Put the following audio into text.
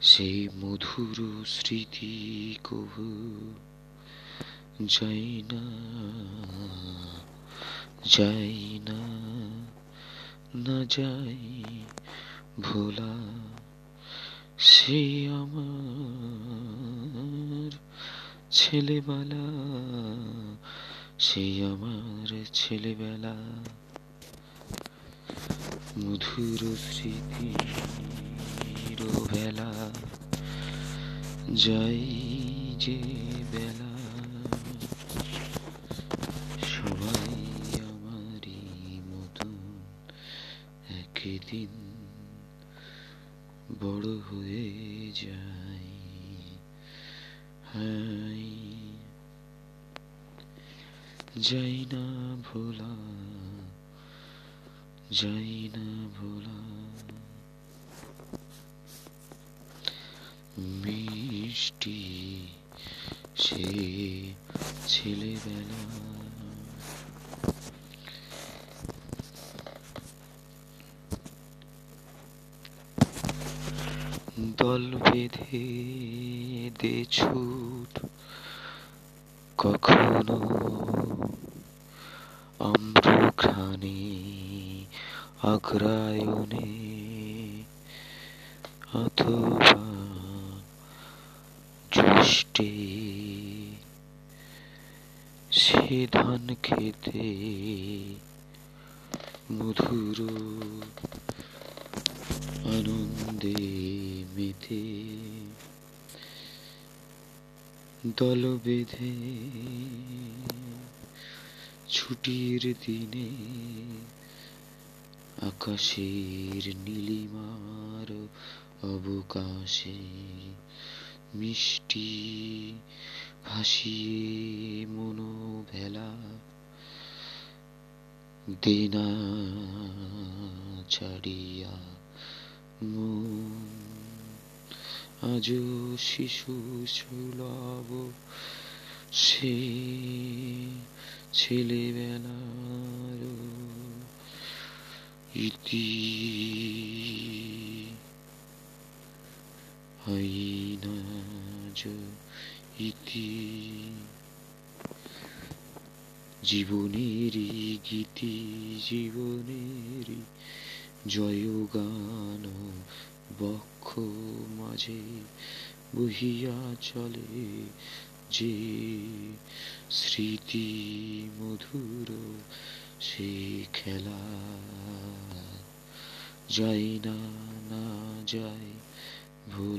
সেই মধুর স্মৃতি কহু যাই না যাই না না যাই ভোলা, সে আমার ছেলেবেলা সেই আমার ছেলেবেলা। মধুর স্মৃতির বেলা, যাই যে বেলা। সবাই আমারই মতন একদিন বড় হয়ে যায়। হাই, যাই না ভোলা, যাই না ভোলা। মিষ্টি সে ছেলেবেলা। দল বেঁধে দে ছুট কখনো আম্রঘ্রাণে আগ্রায়ণে অথবা জ্যৈষ্ঠে সে ধান খেতে মধুর আনন্দে মেতে। দল বেঁধে ছুটির দিনে আকাশের নীলিমার অবকাশে মিষ্টি ভাসিয়ে মনোভেলা দেনা ছাড়িয়া মন আজও শিশু সুলভ সে ছেলেবেলার ইতি। না ইতি জীবনেরই গীতি, জীবনেরই জয়গান বক্ষ মাঝে বহিয়া চলে যে স্মৃতি মধুর সে খেলা। যায় না না যায়